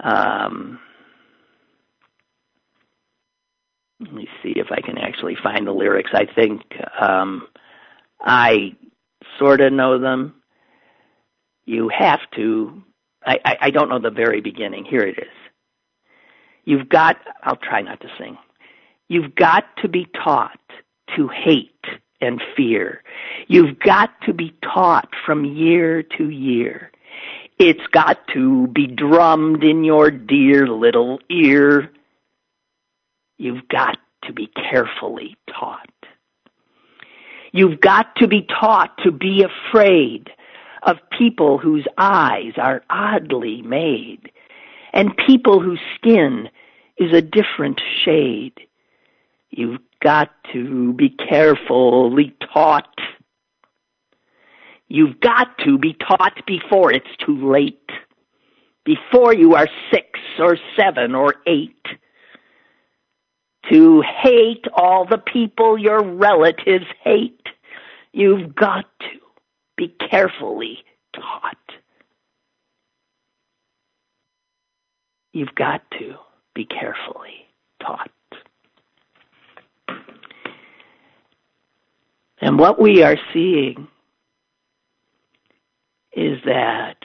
Um, let me see if I can actually find the lyrics. I think um, I sort of know them. You have to. I, I, I don't know the very beginning. Here it is. You've got. I'll try not to sing. You've got to be taught to hate and fear. You've got to be taught from year to year. It's got to be drummed in your dear little ear. You've got to be carefully taught. You've got to be taught to be afraid of people whose eyes are oddly made and people whose skin is a different shade. You've got to be carefully taught. You've got to be taught before it's too late. Before you are six or seven or eight. To hate all the people your relatives hate. You've got to be carefully taught. You've got to be carefully taught. And what we are seeing is that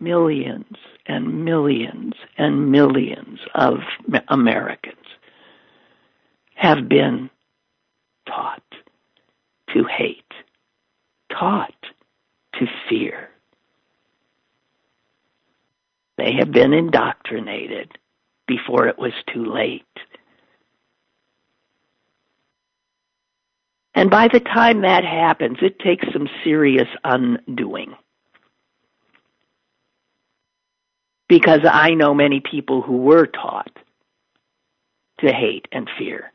millions and millions and millions of Americans have been taught to hate, taught to fear. They have been indoctrinated before it was too late. And by the time that happens, it takes some serious undoing. Because I know many people who were taught to hate and fear,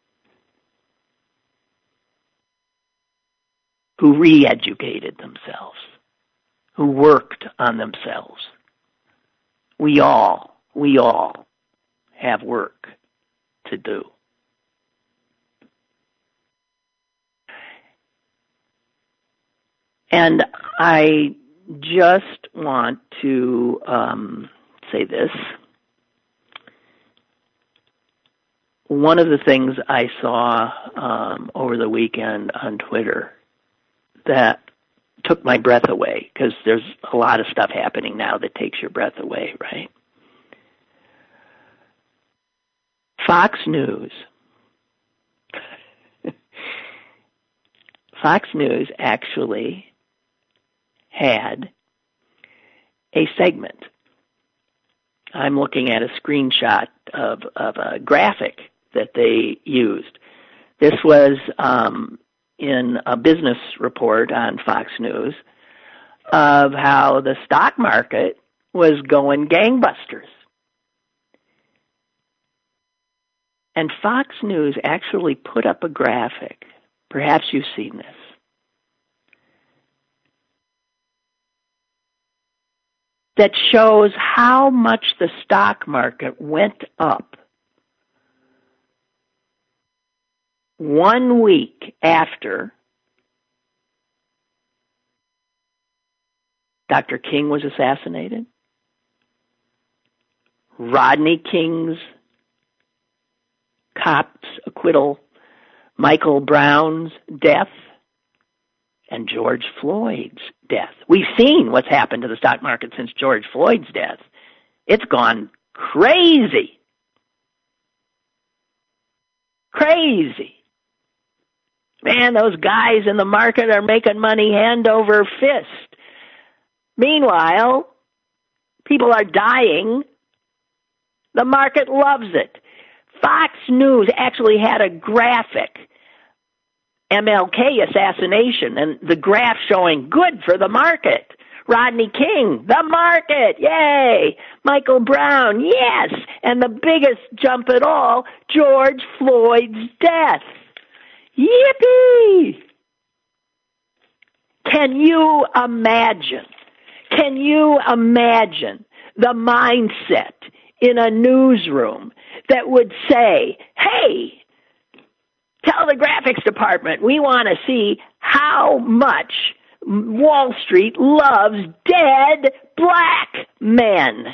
who re educated themselves, who worked on themselves. We all, we all have work to do. And I just want to um, say this. One of the things I saw um, over the weekend on Twitter that took my breath away because there's a lot of stuff happening now that takes your breath away, right? Fox News. Fox News actually had a segment. I'm looking at a screenshot of, of a graphic that they used. This was um, in a business report on Fox News of how the stock market was going gangbusters. And Fox News actually put up a graphic. Perhaps you've seen this. That shows how much the stock market went up one week after Dr. King was assassinated, Rodney King's cops acquittal, Michael Brown's death, and George Floyd's death. We've seen what's happened to the stock market since George Floyd's death. It's gone crazy. Crazy. Man, those guys in the market are making money hand over fist. Meanwhile, people are dying. The market loves it. Fox News actually had a graphic MLK assassination and the graph showing good for the market. Rodney King, the market, yay! Michael Brown, yes! And the biggest jump at all, George Floyd's death. Yippee! Can you imagine? Can you imagine the mindset in a newsroom that would say, hey, tell the graphics department we want to see how much Wall Street loves dead black men.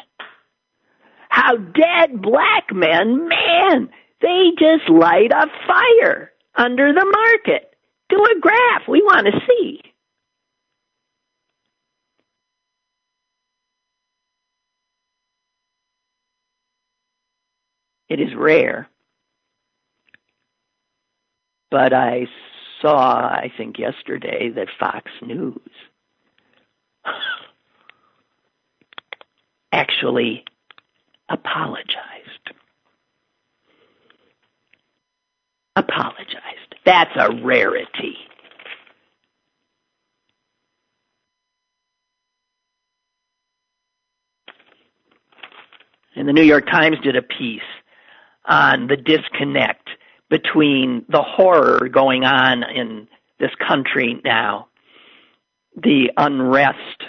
How dead black men, man, they just light a fire under the market. Do a graph. We want to see. It is rare. But I saw, I think yesterday, that Fox News actually apologized. Apologized. That's a rarity. And the New York Times did a piece on the disconnect between the horror going on in this country now, the unrest,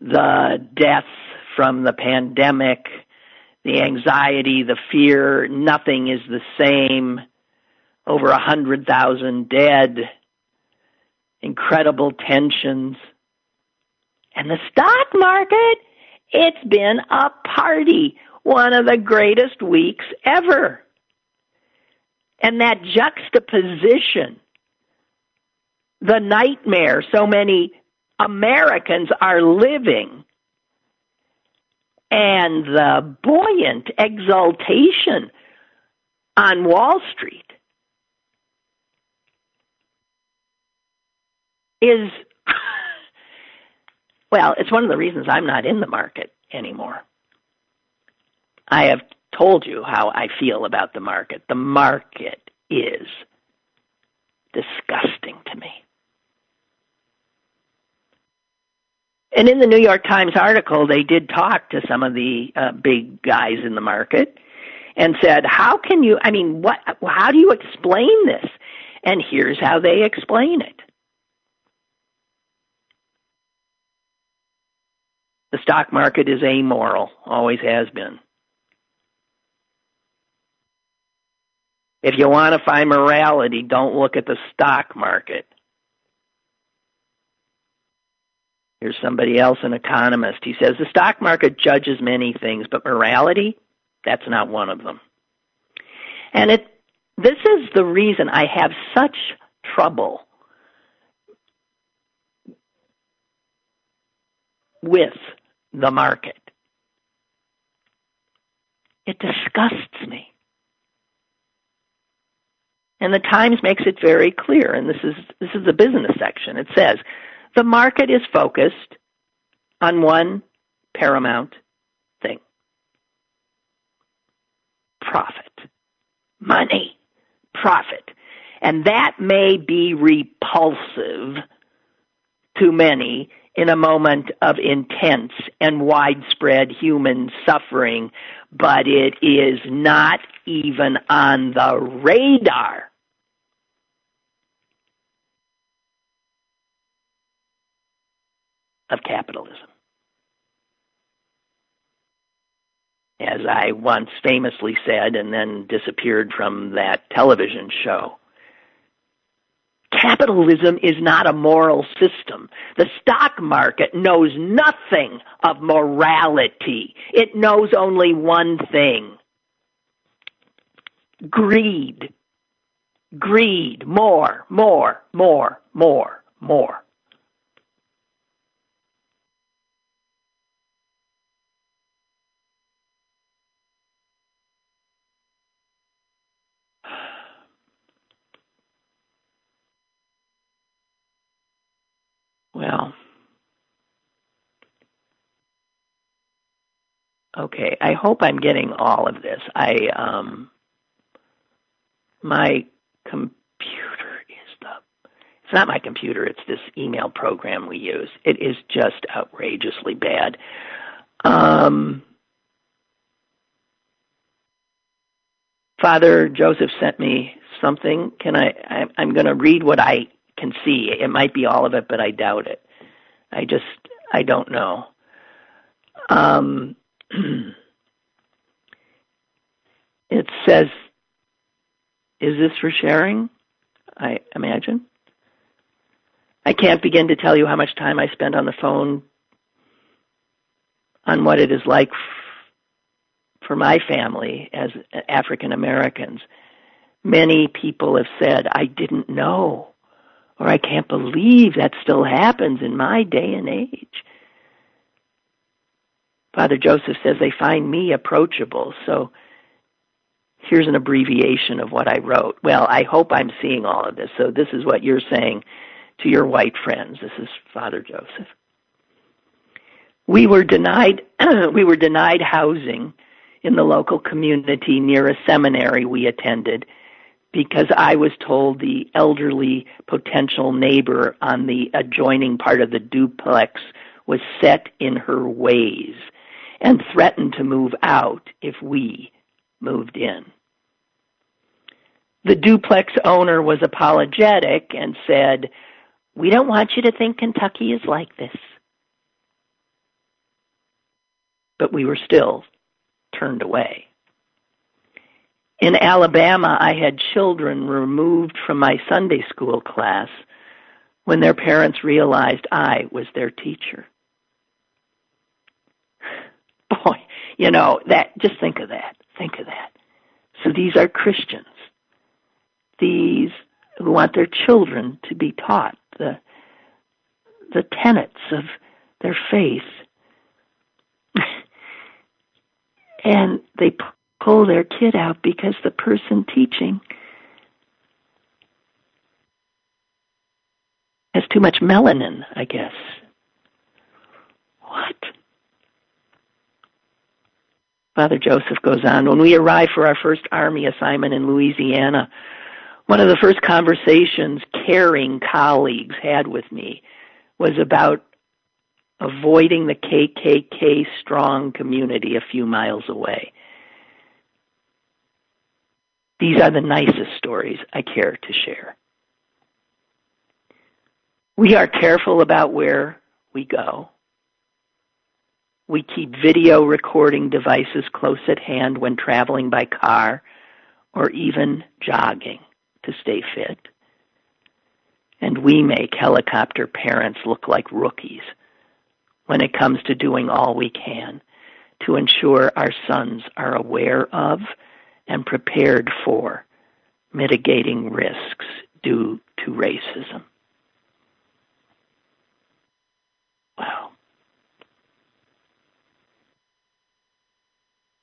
the deaths from the pandemic, the anxiety, the fear, nothing is the same, over a hundred thousand dead, incredible tensions. And the stock market, it's been a party one of the greatest weeks ever. And that juxtaposition, the nightmare so many Americans are living and the buoyant exultation on Wall Street is, well, it's one of the reasons I'm not in the market anymore. I have told you how I feel about the market. The market is disgusting to me. And in the New York Times article, they did talk to some of the uh, big guys in the market and said, "How can you? I mean, what? How do you explain this?" And here's how they explain it. The stock market is amoral, always has been. If you want to find morality, don't look at the stock market. Here's somebody else, an economist. He says the stock market judges many things, but morality, that's not one of them. And it, this is the reason I have such trouble with the market. It disgusts me. And the Times makes it very clear, and this is this is the business section. It says the market is focused on one paramount thing. Profit. Money. Profit. And that may be repulsive to many in a moment of intense and widespread human suffering, but it is not even on the radar of capitalism. As I once famously said and then disappeared from that television show, Capitalism is not a moral system. The stock market knows nothing of morality. It knows only one thing. Greed. Greed. More, more, more, more, more. Well, okay. I hope I'm getting all of this. I um, my computer is the. It's not my computer. It's this email program we use. It is just outrageously bad. Um, Father Joseph sent me something. Can I? I I'm going to read what I can see. It might be all of it, but I doubt it. I just I don't know. Um, it says, "Is this for sharing?" I imagine. I can't begin to tell you how much time I spend on the phone on what it is like f- for my family as African Americans. Many people have said, I didn't know or I can't believe that still happens in my day and age. Father Joseph says they find me approachable, so here's an abbreviation of what I wrote. Well, I hope I'm seeing all of this. So this is what you're saying to your white friends. This is Father Joseph. We were denied we were denied housing in the local community near a seminary we attended because I was told the elderly potential neighbor on the adjoining part of the duplex was set in her ways and threatened to move out if we moved in. The duplex owner was apologetic and said, We don't want you to think Kentucky is like this. But we were still turned away. In Alabama, I had children removed from my Sunday school class when their parents realized I was their teacher. Boy, you know, that just think of that. Think of that. So these are Christians. These who want their children to be taught the the tenets of their faith. and they pull their kid out because the person teaching has too much melanin, I guess. What? Father Joseph goes on, when we arrived for our first army assignment in Louisiana, one of the first conversations caring colleagues had with me was about avoiding the KKK strong community a few miles away. These are the nicest stories I care to share. We are careful about where we go. We keep video recording devices close at hand when traveling by car or even jogging to stay fit. And we make helicopter parents look like rookies when it comes to doing all we can to ensure our sons are aware of and prepared for mitigating risks due to racism. Wow.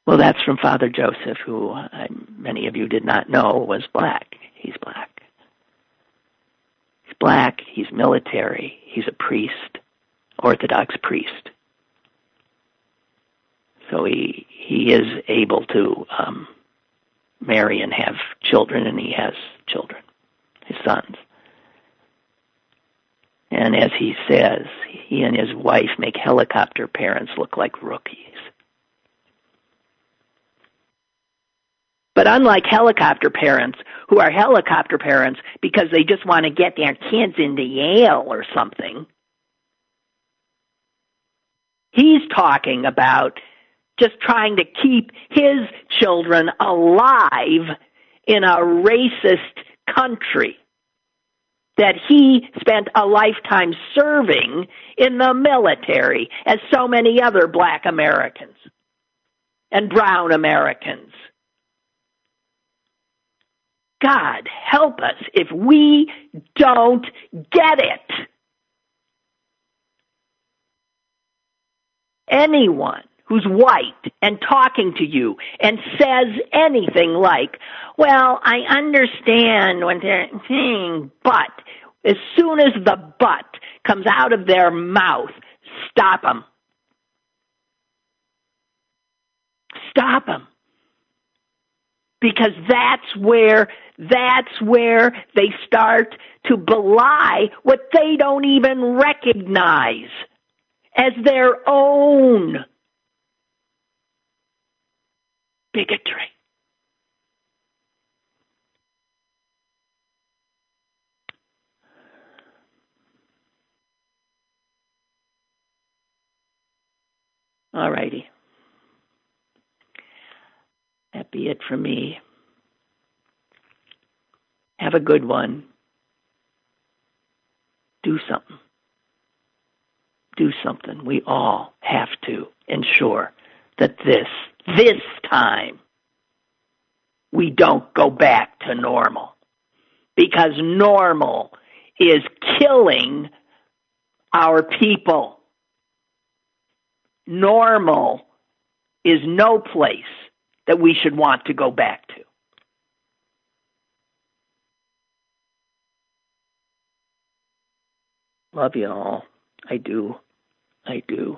Well, that's from Father Joseph, who I, many of you did not know was black. He's black. He's black, he's military, he's a priest, Orthodox priest. So he he is able to um, marry and have children, and he has children, his sons. And as he says, he and his wife make helicopter parents look like rookies. But unlike helicopter parents, who are helicopter parents because they just want to get their kids into Yale or something, he's talking about just trying to keep his children alive in a racist country that he spent a lifetime serving in the military, as so many other black Americans and brown Americans. God help us if we don't get it. Anyone who's white and talking to you and says anything like, well, I understand when they're saying but, as soon as the but comes out of their mouth, stop them. Stop them. Because that's where, that's where they start to belie what they don't even recognize as their own bigotry. All righty. That be it for me. Have a good one. Do something. Do something. We all have to ensure that this this time we don't go back to normal because normal is killing our people. Normal is no place that we should want to go back to. Love you all. I do. I do.